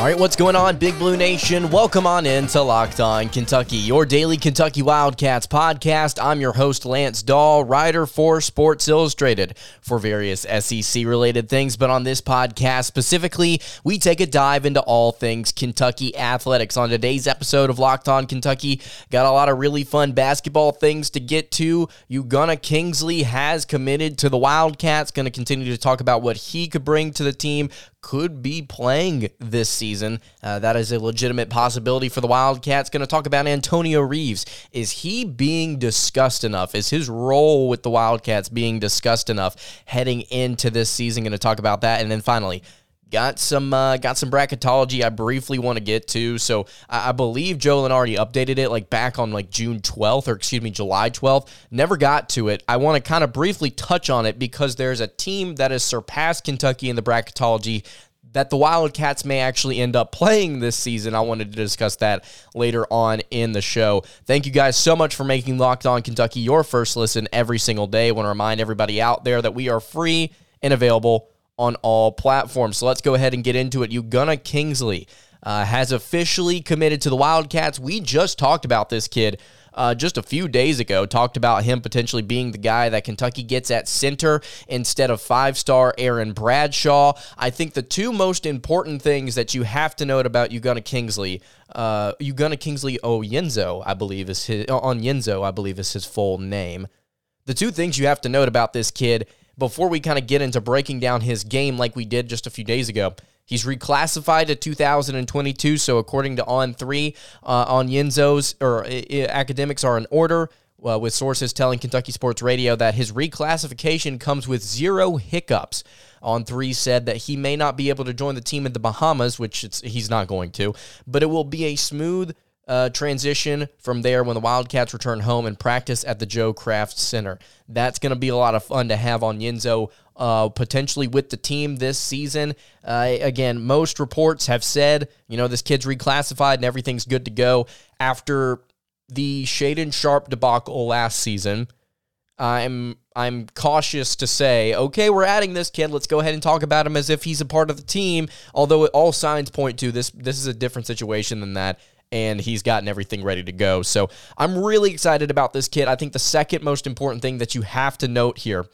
All right, what's going on, Big Blue Nation? Welcome on in to Locked On Kentucky, your daily Kentucky Wildcats podcast. I'm your host, Lance Dahl, writer for Sports Illustrated for various SEC related things. But on this podcast specifically, we take a dive into all things Kentucky athletics. On today's episode of Locked On Kentucky, got a lot of really fun basketball things to get to. Ugonna Kingsley has committed to the Wildcats, going to continue to talk about what he could bring to the team could be playing this season. Uh, that is a legitimate possibility for the Wildcats. Going to talk about Antonio Reeves. Is he being discussed enough? Is his role with the Wildcats being discussed enough heading into this season? Going to talk about that. And then finally, Got some uh, got some bracketology I briefly want to get to. So I, I believe Joe already updated it like back on like June 12th or excuse me July 12th. Never got to it. I want to kind of briefly touch on it because there's a team that has surpassed Kentucky in the bracketology that the Wildcats may actually end up playing this season. I wanted to discuss that later on in the show. Thank you guys so much for making Locked On Kentucky your first listen every single day. I want to remind everybody out there that we are free and available on all platforms. So let's go ahead and get into it. Ugonna Kingsley uh, has officially committed to the Wildcats. We just talked about this kid uh, just a few days ago, talked about him potentially being the guy that Kentucky gets at center instead of five star Aaron Bradshaw. I think the two most important things that you have to note about Ugonna Kingsley, uh, Ugonna Kingsley Onyenso, I believe is his, Onyenso, I believe is his full name. The two things you have to note about this kid before we kind of get into breaking down his game like we did just a few days ago, he's reclassified to 2022. So according to On Three, uh, Onyenso's or uh, academics are in order. Uh, with sources telling Kentucky Sports Radio that his reclassification comes with zero hiccups. On three said that he may not be able to join the team in the Bahamas, which he's not going to, but it will be a smooth uh, transition from there when the Wildcats return home and practice at the Joe Craft Center. That's going to be a lot of fun to have Onyenso uh, potentially with the team this season. Uh, again, most reports have said, you know, this kid's reclassified and everything's good to go. After the Shaedon Sharpe debacle last season, I'm I'm cautious to say, okay, we're adding this kid. Let's go ahead and talk about him as if he's a part of the team. Although all signs point to this, this is a different situation than that and he's gotten everything ready to go. So I'm really excited about this kid. I think the second most important thing that you have to note here,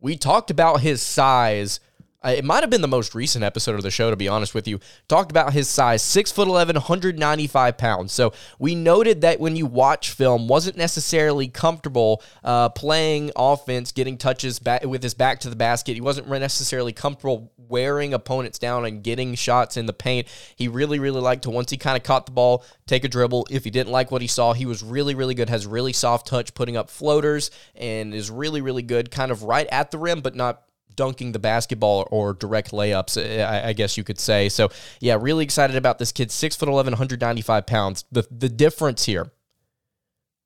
we talked about his size it might have been the most recent episode of the show, to be honest with you. Talked about his size, six foot 11, 195 pounds. So we noted that when you watch film, wasn't necessarily comfortable uh, playing offense, getting touches back with his back to the basket. He wasn't necessarily comfortable wearing opponents down and getting shots in the paint. He really, really liked to once he kind of caught the ball, take a dribble. If he didn't like what he saw, he was really, really good. Has really soft touch, putting up floaters, and is really, really good, kind of right at the rim, but not dunking the basketball or direct layups, I, guess you could say. So, yeah, really excited about this kid. Six foot 11, 195 pounds. The, the difference here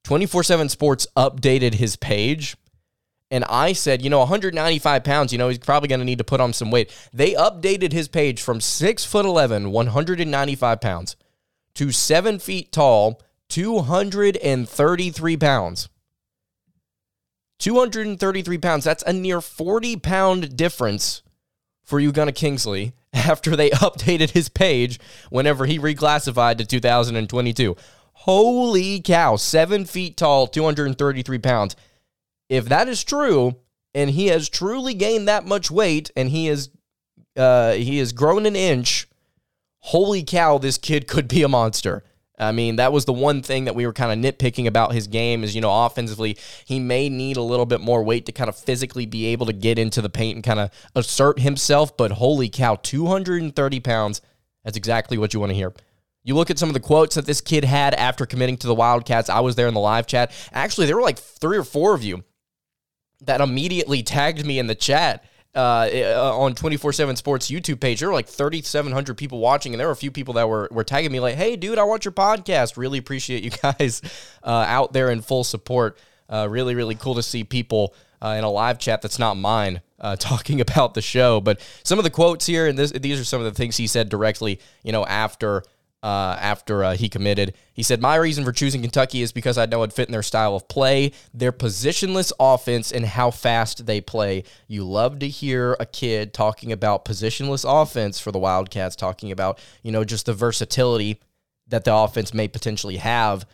24 7 Sports updated his page. And I said, you know, 195 pounds, you know, he's probably going to need to put on some weight. They updated his page from 6 foot 11, 195 pounds, to 7 feet tall, 233 pounds. 233 pounds. That's a near 40 pound difference for Ugonna Kingsley after they updated his page whenever he reclassified to 2022. Holy cow, seven feet tall, 233 pounds. If that is true, and he has truly gained that much weight, and he is uh, he has grown an inch, holy cow, this kid could be a monster. I mean, that was the one thing that we were kind of nitpicking about his game is, you know, offensively, he may need a little bit more weight to kind of physically be able to get into the paint and kind of assert himself. But holy cow, 230 pounds. That's exactly what you want to hear. You look at some of the quotes that this kid had after committing to the Wildcats. I was there in the live chat. Actually, there were like three or four of you that immediately tagged me in the chat uh, uh on 24-7 sports youtube page there were like 3700 people watching and there were a few people that were, were tagging me like hey dude i want your podcast. Really appreciate you guys uh, out there in full support. Uh, really really cool to see people uh, in a live chat that's not mine uh, talking about the show. But some of the quotes here and this, these are some of the things he said directly you know after uh, after uh, he committed. He said, My reason for choosing Kentucky is because I know it fit in their style of play, their positionless offense, and how fast they play. You love to hear a kid talking about positionless offense for the Wildcats, talking about, you know, just the versatility that the offense may potentially have.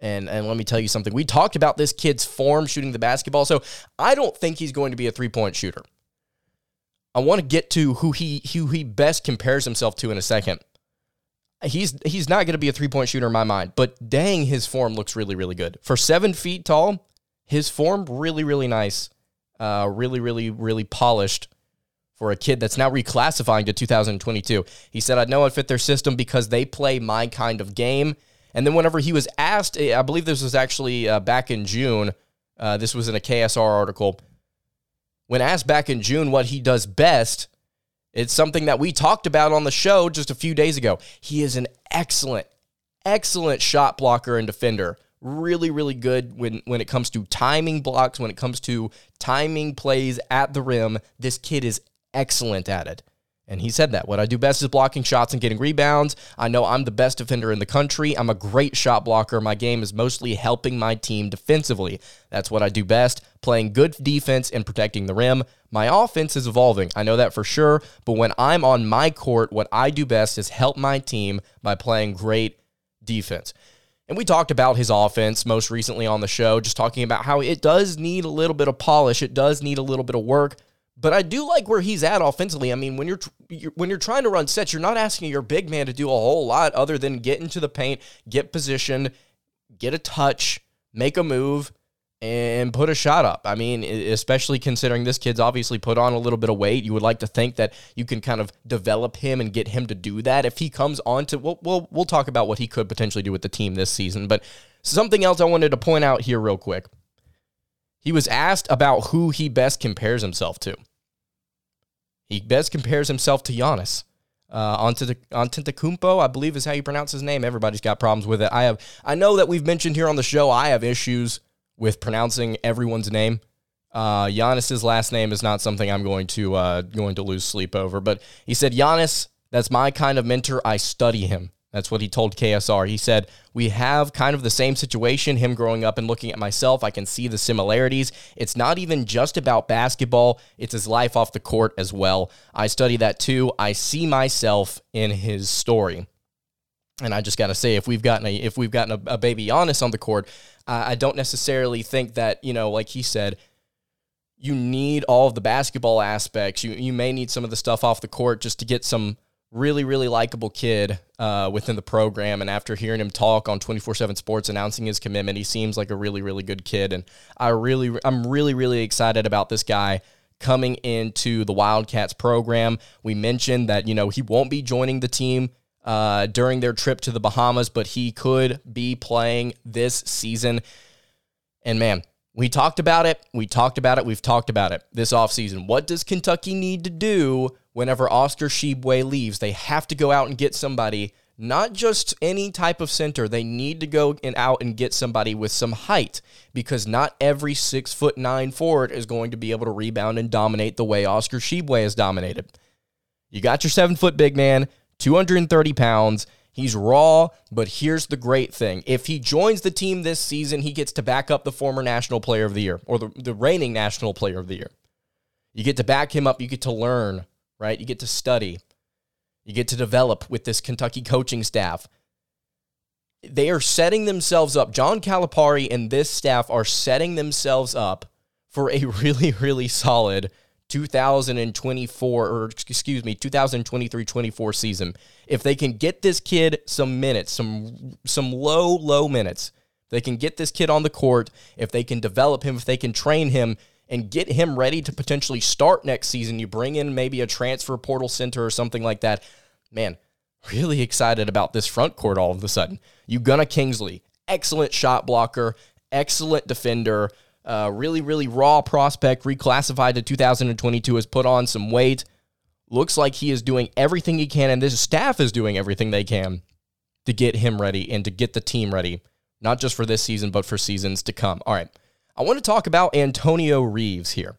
And, and let me tell you something. We talked about this kid's form shooting the basketball. So I don't think he's going to be a three point shooter. I want to get to who he who he best compares himself to in a second he's he's not going to be a three point shooter in my mind, but dang, his form looks really really good for seven feet tall. His form really really nice, uh, really really really polished for a kid that's now reclassifying to 2022. He said, "I know I fit their system because they play my kind of game." And then whenever he was asked, I believe this was actually uh, back in June. Uh, this was in a KSR article. When asked back in June what he does best, it's something that we talked about on the show just a few days ago. He is an excellent, excellent shot blocker and defender. Really, really good when, when it comes to timing blocks, when it comes to timing plays at the rim. This kid is excellent at it. And he said that. What I do best is blocking shots and getting rebounds. I know I'm the best defender in the country. I'm a great shot blocker. My game is mostly helping my team defensively. That's what I do best, playing good defense and protecting the rim. My offense is evolving. I know that for sure. But when I'm on my court, what I do best is help my team by playing great defense. And we talked about his offense most recently on the show, just talking about how it does need a little bit of polish, it does need a little bit of work. But I do like where he's at offensively. I mean, when you're, you're, when you're trying to run sets, you're not asking your big man to do a whole lot other than get into the paint, get positioned, get a touch, make a move, and put a shot up. I mean, especially considering this kid's obviously put on a little bit of weight, you would like to think that you can kind of develop him and get him to do that. If he comes on to, we'll, we'll, we'll talk about what he could potentially do with the team this season. But something else I wanted to point out here, real quick. He was asked about who he best compares himself to. Best compares himself to Giannis. Uh, Antetokounmpo, I believe is how you pronounce his name. Everybody's got problems with it. I have. I know that we've mentioned here on the show. I have issues with pronouncing everyone's name. Uh, Giannis's last name is not something I'm going to uh, going to lose sleep over. But he said, Giannis, that's my kind of mentor. I study him. That's what he told KSR. He said, We have kind of the same situation. Him growing up and looking at myself, I can see the similarities. It's not even just about basketball, it's his life off the court as well. I study that too. I see myself in his story. And I just got to say, if we've gotten a if we've gotten a, a baby Giannis on the court, I don't necessarily think that you know, like he said, you need all of the basketball aspects. You you may need some of the stuff off the court just to get some really, really likable kid uh, within the program. And after hearing him talk on 24 7 Sports announcing his commitment, he seems like a really, really good kid. And I really, I'm really, really excited about this guy coming into the Wildcats program. We mentioned that, you know, he won't be joining the team uh, during their trip to the Bahamas, but he could be playing this season. And man, we talked about it. We talked about it. We've talked about it this offseason. What does Kentucky need to do whenever Oscar Tshiebwe leaves? They have to go out and get somebody, not just any type of center. They need to go and out and get somebody with some height because not every six foot nine forward is going to be able to rebound and dominate the way Oscar Tshiebwe has dominated. You got your seven foot big man, 230 pounds. He's raw, but here's the great thing. If he joins the team this season, he gets to back up the former National Player of the Year or the, the reigning National Player of the Year. You get to back him up. You get to learn, right? You get to study. You get to develop with this Kentucky coaching staff. They are setting themselves up. John Calipari and this staff are setting themselves up for a really, really solid 2024 or excuse me 2023-24 season if they can get this kid some minutes some some low low minutes they can get this kid on the court if they can develop him if they can train him and get him ready to potentially start next season you bring in maybe a transfer portal center or something like that man really excited about this front court all of a sudden Ugonna Kingsley excellent shot blocker excellent defender uh, really, really raw prospect, reclassified to 2022, has put on some weight. Looks like he is doing everything he can, and this staff is doing everything they can to get him ready and to get the team ready, not just for this season, but for seasons to come. All right. I want to talk about Antonio Reeves here.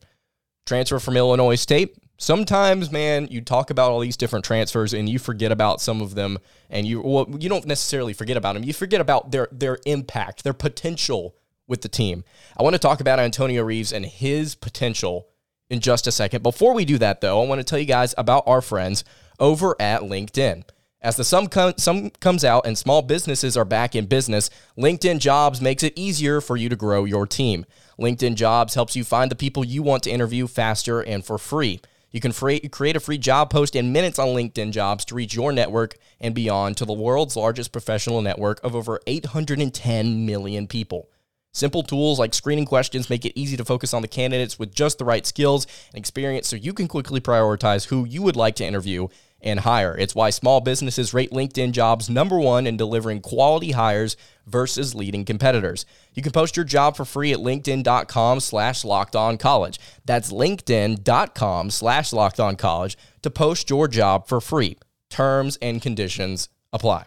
Transfer from Illinois State, sometimes, man, you talk about all these different transfers and you forget about some of them, and you well, you don't necessarily forget about them. You forget about their their impact, their potential with the team. I want to talk about Antonio Reeves and his potential in just a second. Before we do that, though, I want to tell you guys about our friends over at LinkedIn. As the sum, com- sum comes out and small businesses are back in business, LinkedIn Jobs makes it easier for you to grow your team. LinkedIn Jobs helps you find the people you want to interview faster and for free. You can free, create a free job post in minutes on LinkedIn Jobs to reach your network and beyond to the world's largest professional network of over 810 million people. Simple tools like screening questions make it easy to focus on the candidates with just the right skills and experience so you can quickly prioritize who you would like to interview and hire. It's why small businesses rate LinkedIn jobs number one in delivering quality hires versus leading competitors. You can post your job for free at linkedin.com slash locked on college. That's linkedin.com slash locked on college to post your job for free. Terms and conditions apply.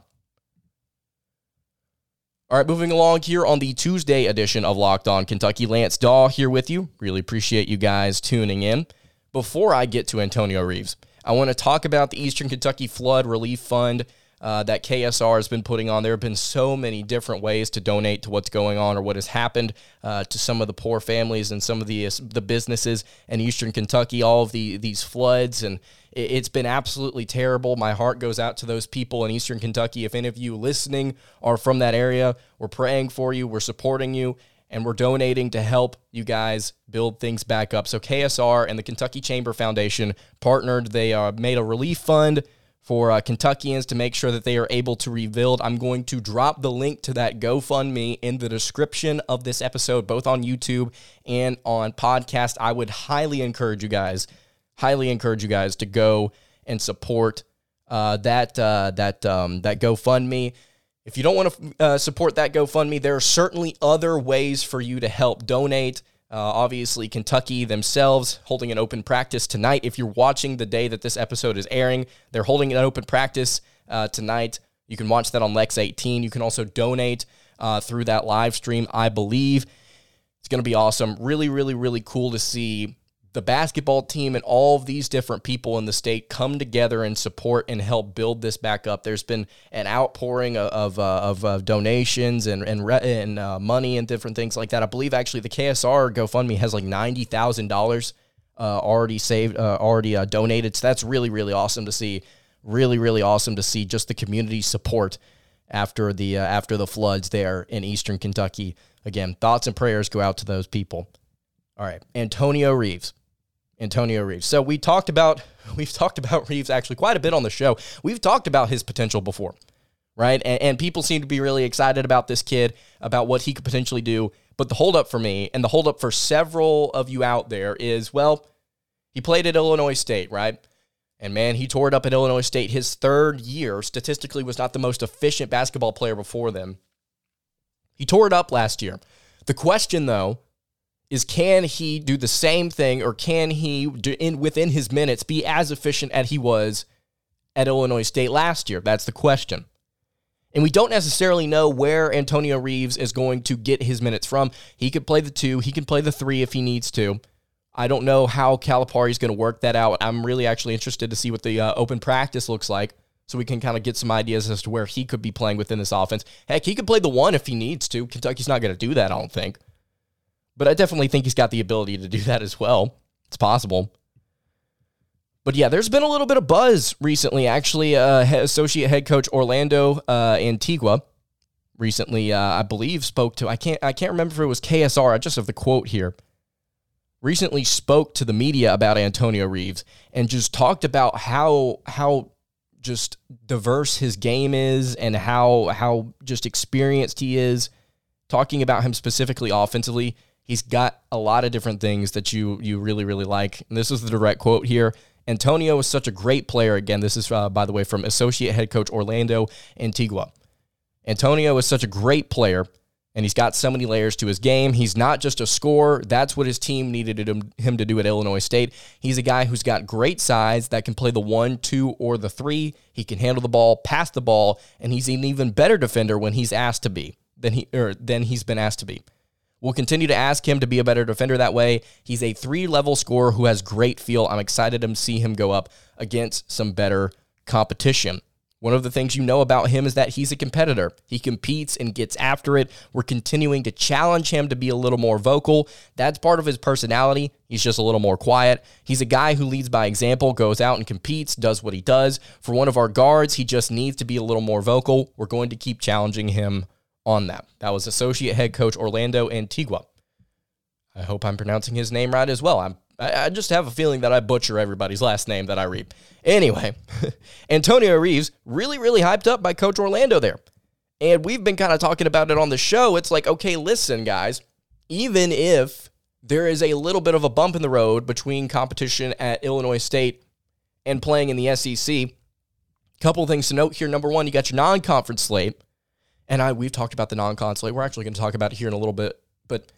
All right, moving along here on the Tuesday edition of Locked On Kentucky. Lance Dahl here with you. Really appreciate you guys tuning in. Before I get to Antonio Reeves, I want to talk about the Eastern Kentucky Flood Relief Fund uh, that KSR has been putting on. There have been so many different ways to donate to what's going on or what has happened uh, to some of the poor families and some of the the businesses in Eastern Kentucky. All of the these floods and it, it's been absolutely terrible. My heart goes out to those people in Eastern Kentucky. If any of you listening are from that area, we're praying for you. We're supporting you and we're donating to help you guys build things back up. So KSR and the Kentucky Chamber Foundation partnered. They uh, made a relief fund for uh, Kentuckians to make sure that they are able to rebuild. I'm going to drop the link to that GoFundMe in the description of this episode, both on YouTube and on podcast. I would highly encourage you guys, highly encourage you guys to go and support uh, that uh, that um, that GoFundMe. If you don't want to uh, support that GoFundMe, there are certainly other ways for you to help donate. Uh, obviously, Kentucky themselves holding an open practice tonight. If you're watching the day that this episode is airing, they're holding an open practice uh, tonight. You can watch that on Lex 18. You can also donate uh, through that live stream, I believe. It's going to be awesome. Really, really, really cool to see the basketball team and all of these different people in the state come together and support and help build this back up. There's been an outpouring of of, uh, of uh, donations and and, re- and uh, money and different things like that. I believe actually the KSR GoFundMe has like ninety thousand uh, dollars already saved, uh, already uh, donated. So that's really really awesome to see. Really really awesome to see just the community support after the after the floods there in eastern Kentucky. Again, thoughts and prayers go out to those people. All right, Antonio Reeves. Antonio Reeves. So we talked about we've talked about Reeves actually quite a bit on the show. We've talked about his potential before, right? And, and people seem to be really excited about this kid, about what he could potentially do. But the holdup for me and the holdup for several of you out there is, well, he played at Illinois State, right? And man, he tore it up at Illinois State. His third year statistically was not the most efficient basketball player before them. He tore it up last year. The question, though, is can he do the same thing or can he in within his minutes be as efficient as he was at Illinois State last year? That's the question. And we don't necessarily know where Antonio Reeves is going to get his minutes from. He could play the two, he can play the three if he needs to. I don't know how Calipari is going to work that out. I'm really actually interested to see what the uh, open practice looks like so we can kind of get some ideas as to where he could be playing within this offense. Heck, he could play the one if he needs to. Kentucky's not going to do that, I don't think. But I definitely think he's got the ability to do that as well. It's possible. But yeah, there's been a little bit of buzz recently. Actually, uh, associate head coach Orlando uh, Antigua recently, uh, I believe, spoke to. I can't. I can't remember if it was KSR. I just have the quote here. Recently spoke to the media about Antonio Reeves and just talked about how how just diverse his game is and how how just experienced he is. Talking about him specifically offensively, He's got a lot of different things that you you really really like. And this is the direct quote here. Antonio is such a great player. Again, this is uh, by the way from associate head coach Orlando Antigua. Antonio is such a great player, and he's got so many layers to his game. He's not just a scorer. That's what his team needed him to do at Illinois State. He's a guy who's got great size that can play the one, two, or the three. He can handle the ball, pass the ball, and he's an even better defender when he's asked to be than he or than he's been asked to be. We'll continue to ask him to be a better defender that way. He's a three level scorer who has great feel. I'm excited to see him go up against some better competition. One of the things you know about him is that he's a competitor. He competes and gets after it. We're continuing to challenge him to be a little more vocal. That's part of his personality. He's just a little more quiet. He's a guy who leads by example, goes out and competes, does what he does. For one of our guards, he just needs to be a little more vocal. We're going to keep challenging him on that. That was associate head coach Orlando Antigua. I hope I'm pronouncing his name right as well. I'm I, just have a feeling that I butcher everybody's last name that I read. Anyway, Antonio Reeves really, really hyped up by Coach Orlando there. And we've been kind of talking about it on the show. It's like, okay, listen, guys, even if there is a little bit of a bump in the road between competition at Illinois State and playing in the SEC, couple things to note here. Number one, you got your non-conference slate, and I we've talked about the non-con slate. We're actually going to talk about it here in a little bit, but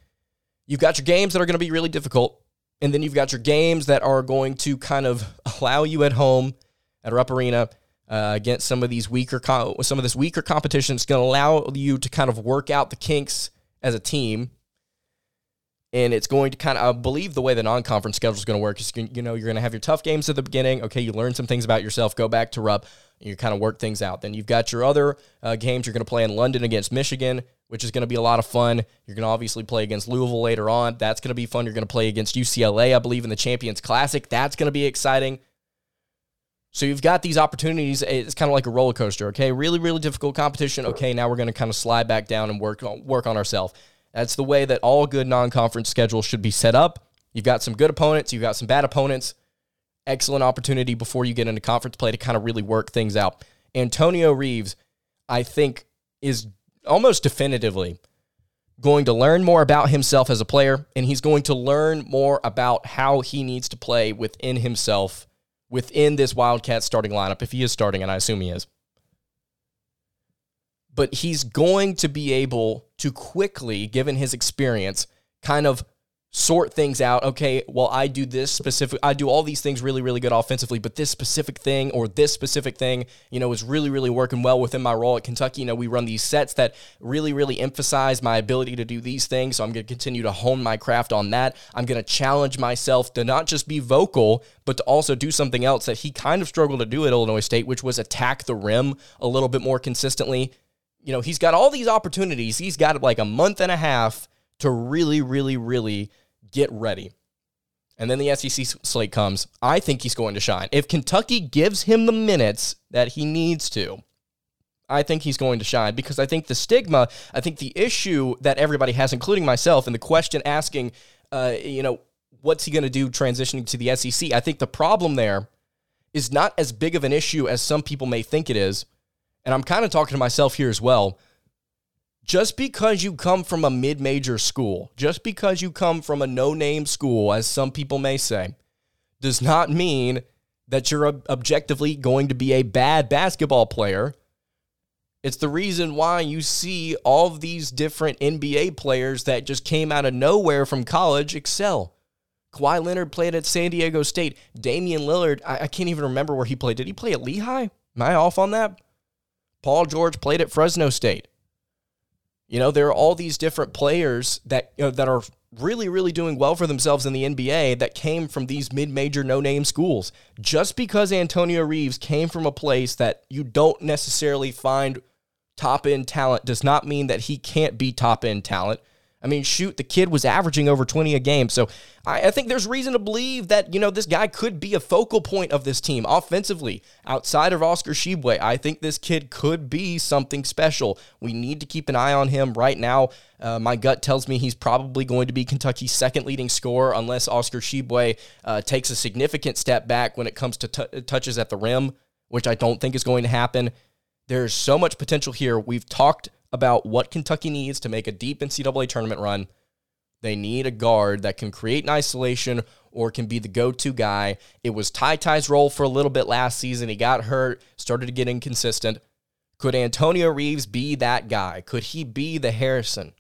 you've got your games that are going to be really difficult. And then you've got your games that are going to kind of allow you at home at Rupp Arena uh, against some of these weaker, some of this weaker competition. It's going to allow you to kind of work out the kinks as a team. And it's going to kind of, I believe the way the non-conference schedule is going to work is, you know, you're going to have your tough games at the beginning. Okay, you learn some things about yourself, go back to Rupp, you kind of work things out. Then you've got your other uh, games. You're going to play in London against Michigan which is going to be a lot of fun. You're going to obviously play against Louisville later on. That's going to be fun. You're going to play against UCLA, I believe, in the Champions Classic. That's going to be exciting. So you've got these opportunities. It's kind of like a roller coaster. Okay, really, really difficult competition. Okay, now we're going to kind of slide back down and work on, work on ourselves. That's the way that all good non-conference schedules should be set up. You've got some good opponents. You've got some bad opponents. Excellent opportunity before you get into conference play to kind of really work things out. Antonio Reeves, I think, is almost definitively going to learn more about himself as a player, and he's going to learn more about how he needs to play within himself within this Wildcat starting lineup, if he is starting, and I assume he is. But he's going to be able to quickly, given his experience, kind of sort things out. Okay, well, I do this specific, I do all these things really, really good offensively, but this specific thing or this specific thing, you know, is really, really working well within my role at Kentucky. You know, we run these sets that really, really emphasize my ability to do these things. So I'm going to continue to hone my craft on that. I'm going to challenge myself to not just be vocal, but to also do something else that he kind of struggled to do at Illinois State, which was attack the rim a little bit more consistently. You know, he's got all these opportunities. He's got like a month and a half to really, really, really get ready. And then the SEC slate comes. I think he's going to shine. If Kentucky gives him the minutes that he needs to, I think he's going to shine because I think the stigma, I think the issue that everybody has, including myself, and the question asking, uh, you know, what's he going to do transitioning to the SEC? I think the problem there is not as big of an issue as some people may think it is. And I'm kind of talking to myself here as well just because you come from a mid major school, just because you come from a no name school, as some people may say, does not mean that you're objectively going to be a bad basketball player. It's the reason why you see all these different NBA players that just came out of nowhere from college excel. Kawhi Leonard played at San Diego State. Damian Lillard, I, I can't even remember where he played. Did he play at Lehigh? Am I off on that? Paul George played at Fresno State. You know, there are all these different players that you know, that are really, really doing well for themselves in the NBA that came from these mid-major, no-name schools. Just because Antonio Reeves came from a place that you don't necessarily find top-end talent does not mean that he can't be top-end talent. I mean, shoot, the kid was averaging over 20 a game. So I, I, think there's reason to believe that, you know, this guy could be a focal point of this team offensively outside of Oscar Tshiebwe. I think this kid could be something special. We need to keep an eye on him right now. Uh, my gut tells me he's probably going to be Kentucky's second leading scorer unless Oscar Tshiebwe uh, takes a significant step back when it comes to t- touches at the rim, which I don't think is going to happen. There's so much potential here. We've talked about what Kentucky needs to make a deep NCAA tournament run. They need a guard that can create an isolation or can be the go to guy. It was Ty Ty's role for a little bit last season. He got hurt, started to get inconsistent. Could Antonio Reeves be that guy? Could he be the Harrison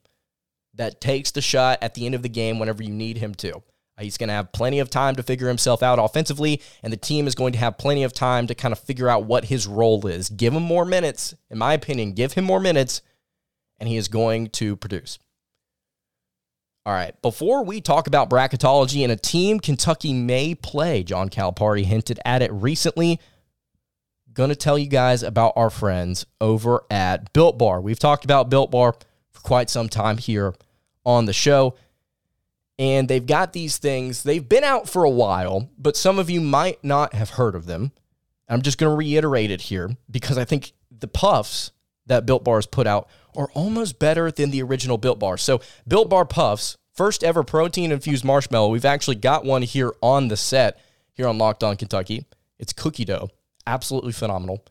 that takes the shot at the end of the game whenever you need him to? Uh, he's going to have plenty of time to figure himself out offensively, and the team is going to have plenty of time to kind of figure out what his role is. Give him more minutes, in my opinion, give him more minutes, and he is going to produce. All right, before we talk about bracketology and a team Kentucky may play, John Calipari hinted at it recently. Going to tell you guys about our friends over at Built Bar. We've talked about Built Bar for quite some time here on the show. And they've got these things, they've been out for a while, but some of you might not have heard of them. I'm just going to reiterate it here because I think the puffs that Built Bar has put out are almost better than the original Built Bar. So, Built Bar Puffs, first ever protein infused marshmallow. We've actually got one here on the set here on Locked On Kentucky. It's cookie dough, absolutely phenomenal.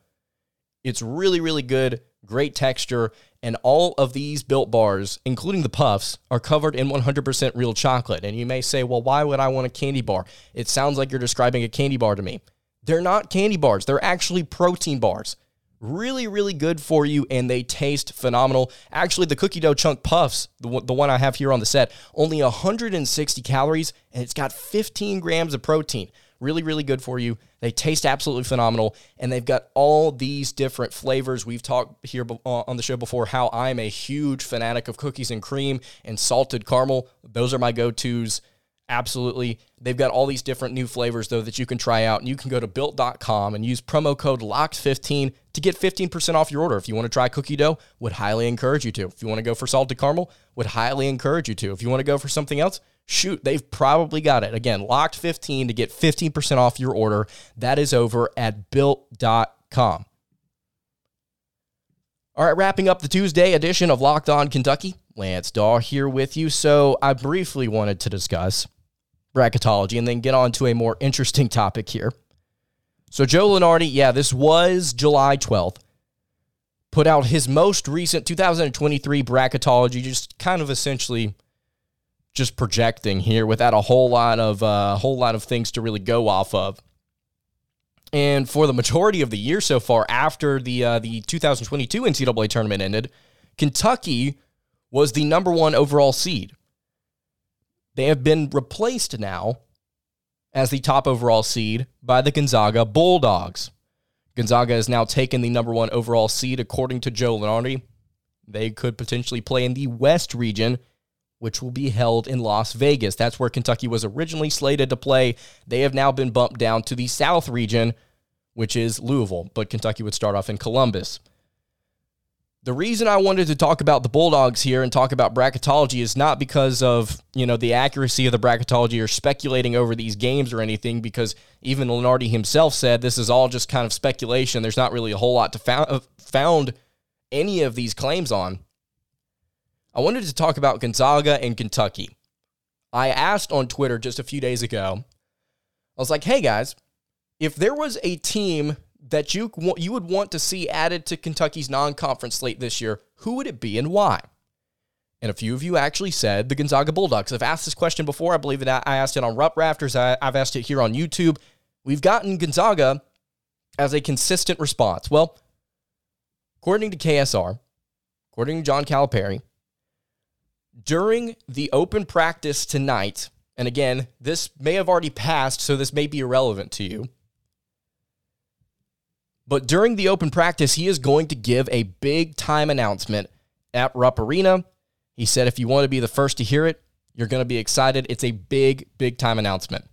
It's really, really good, great texture, and all of these built bars, including the puffs, are covered in 100% real chocolate. And you may say, well, why would I want a candy bar? It sounds like you're describing a candy bar to me. They're not candy bars, they're actually protein bars. Really, really good for you, and they taste phenomenal. Actually, the cookie dough chunk puffs, the, the one I have here on the set, only 160 calories, and it's got 15 grams of protein. Really, really good for you. They taste absolutely phenomenal, and they've got all these different flavors. We've talked here uh, on the show before how I'm a huge fanatic of cookies and cream and salted caramel. Those are my go tos. Absolutely. They've got all these different new flavors, though, that you can try out. And you can go to built.com and use promo code LOCKED15 to get 15% off your order. If you want to try cookie dough, would highly encourage you to. If you want to go for salted caramel, would highly encourage you to. If you want to go for something else, shoot, they've probably got it. Again, locked15 to get 15% off your order. That is over at built.com. All right, wrapping up the Tuesday edition of Locked On Kentucky. Lance Dahl here with you. So I briefly wanted to discuss bracketology and then get on to a more interesting topic here. So, Joe Lunardi, yeah, this was July 12th, put out his most recent 2023 bracketology, just kind of essentially just projecting here without a whole lot of a uh, whole lot of things to really go off of. And for the majority of the year so far, after the uh, the 2022 NCAA tournament ended, Kentucky was the number one overall seed. They have been replaced now as the top overall seed by the Gonzaga Bulldogs. Gonzaga has now taken the number one overall seed, according to Joe Lunardi. They could potentially play in the West region, which will be held in Las Vegas. That's where Kentucky was originally slated to play. They have now been bumped down to the South region, which is Louisville, but Kentucky would start off in Columbus. The reason I wanted to talk about the Bulldogs here and talk about bracketology is not because of, you know, the accuracy of the bracketology or speculating over these games or anything, because even Lunardi himself said this is all just kind of speculation. There's not really a whole lot to found, uh, found any of these claims on. I wanted to talk about Gonzaga and Kentucky. I asked on Twitter just a few days ago, I was like, hey guys, if there was a team that you you would want to see added to Kentucky's non-conference slate this year, who would it be and why? And a few of you actually said the Gonzaga Bulldogs. I've asked this question before. I believe that I asked it on Rupp Rafters. I, I've asked it here on YouTube. We've gotten Gonzaga as a consistent response. Well, according to KSR, according to John Calipari, during the open practice tonight, and again, this may have already passed, so this may be irrelevant to you. But during the open practice, he is going to give a big time announcement at Rupp Arena. He said, if you want to be the first to hear it, you're going to be excited. It's a big, big time announcement.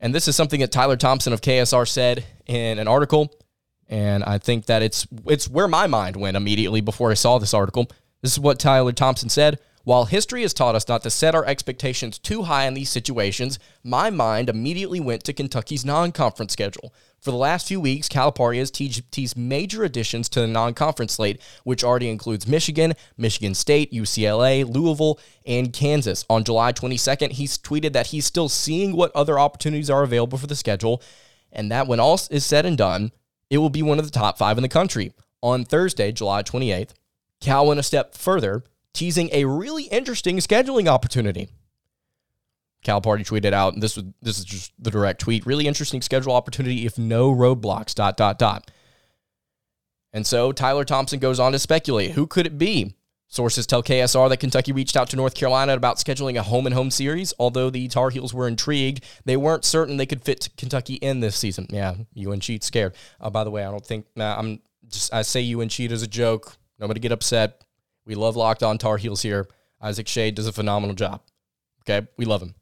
And this is something that Tyler Thompson of KSR said in an article. And I think that it's it's where my mind went immediately before I saw this article. This is what Tyler Thompson said. While history has taught us not to set our expectations too high in these situations, my mind immediately went to Kentucky's non conference schedule. For the last few weeks, Calipari has teased major additions to the non conference slate, which already includes Michigan, Michigan State, UCLA, Louisville, and Kansas. On July 22nd, he's tweeted that he's still seeing what other opportunities are available for the schedule, and that when all is said and done, it will be one of the top five in the country. On Thursday, July 28th, Cal went a step further, teasing a really interesting scheduling opportunity. Calipari tweeted out, and this was this is just the direct tweet. Really interesting schedule opportunity if no roadblocks. Dot dot dot. And so Tyler Thompson goes on to speculate who could it be. Sources tell KSR that Kentucky reached out to North Carolina about scheduling a home and home series. Although the Tar Heels were intrigued, they weren't certain they could fit Kentucky in this season. Yeah, you and cheat scared. Uh, by the way, I don't think uh, I'm just I say UNC as a joke. Nobody get upset. We love locked on Tar Heels here. Isaac Schade does a phenomenal job. Okay, we love him.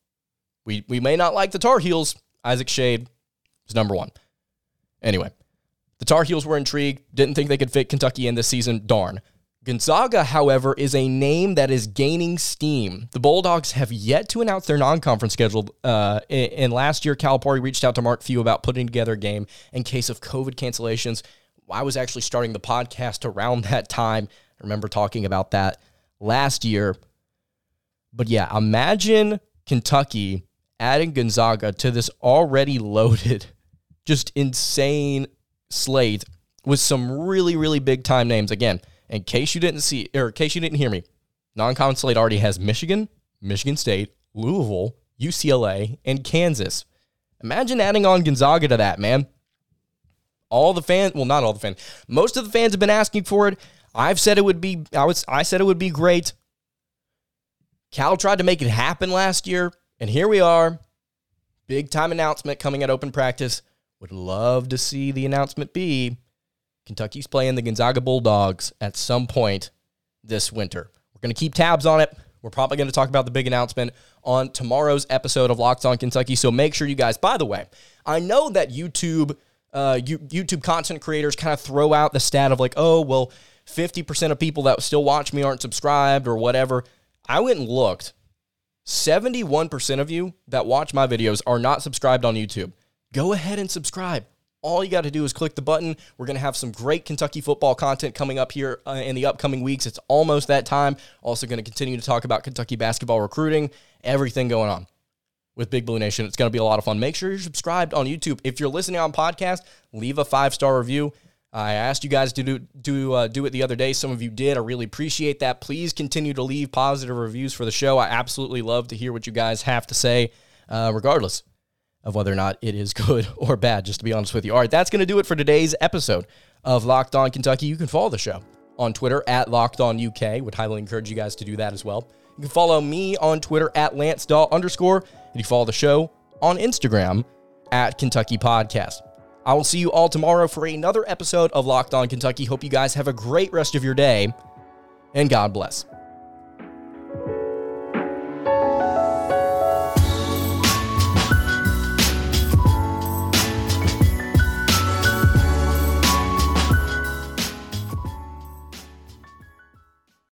We we may not like the Tar Heels. Isaac Schade is number one. Anyway, the Tar Heels were intrigued, didn't think they could fit Kentucky in this season. Darn. Gonzaga, however, is a name that is gaining steam. The Bulldogs have yet to announce their non-conference schedule. Uh, and last year, Calipari reached out to Mark Few about putting together a game in case of COVID cancellations. I was actually starting the podcast around that time. I remember talking about that last year. But yeah, imagine Kentucky adding Gonzaga to this already loaded, just insane slate with some really, really big time names. Again, in case you didn't see, or in case you didn't hear me, non con slate already has Michigan, Michigan State, Louisville, UCLA, and Kansas. Imagine adding on Gonzaga to that, man. All the fans, well, not all the fans, most of the fans have been asking for it. I've said it would be, I was, I said it would be great. Cal tried to make it happen last year, and here we are. Big time announcement coming at open practice. Would love to see the announcement be Kentucky's playing the Gonzaga Bulldogs at some point this winter. We're going to keep tabs on it. We're probably going to talk about the big announcement on tomorrow's episode of Locked On Kentucky. So make sure you guys, by the way, I know that YouTube, uh, YouTube content creators kind of throw out the stat of like, oh, well, 50% of people that still watch me aren't subscribed or whatever. I went and looked. 71% of you that watch my videos are not subscribed on YouTube. Go ahead and subscribe. All you got to do is click the button. We're going to have some great Kentucky football content coming up here uh, in the upcoming weeks. It's almost that time. Also, going to continue to talk about Kentucky basketball recruiting, everything going on with Big Blue Nation. It's going to be a lot of fun. Make sure you're subscribed on YouTube. If you're listening on podcast, leave a five star review. I asked you guys to do do uh, do it the other day. Some of you did. I really appreciate that. Please continue to leave positive reviews for the show. I absolutely love to hear what you guys have to say, uh, regardless of whether or not it is good or bad, just to be honest with you. All right, that's going to do it for today's episode of Locked On Kentucky. You can follow the show on Twitter at Locked On UK. Would highly encourage you guys to do that as well. You can follow me on Twitter at Lance underscore, and you follow the show on Instagram at Kentucky Podcast. I will see you all tomorrow for another episode of Locked On Kentucky. Hope you guys have a great rest of your day, and God bless.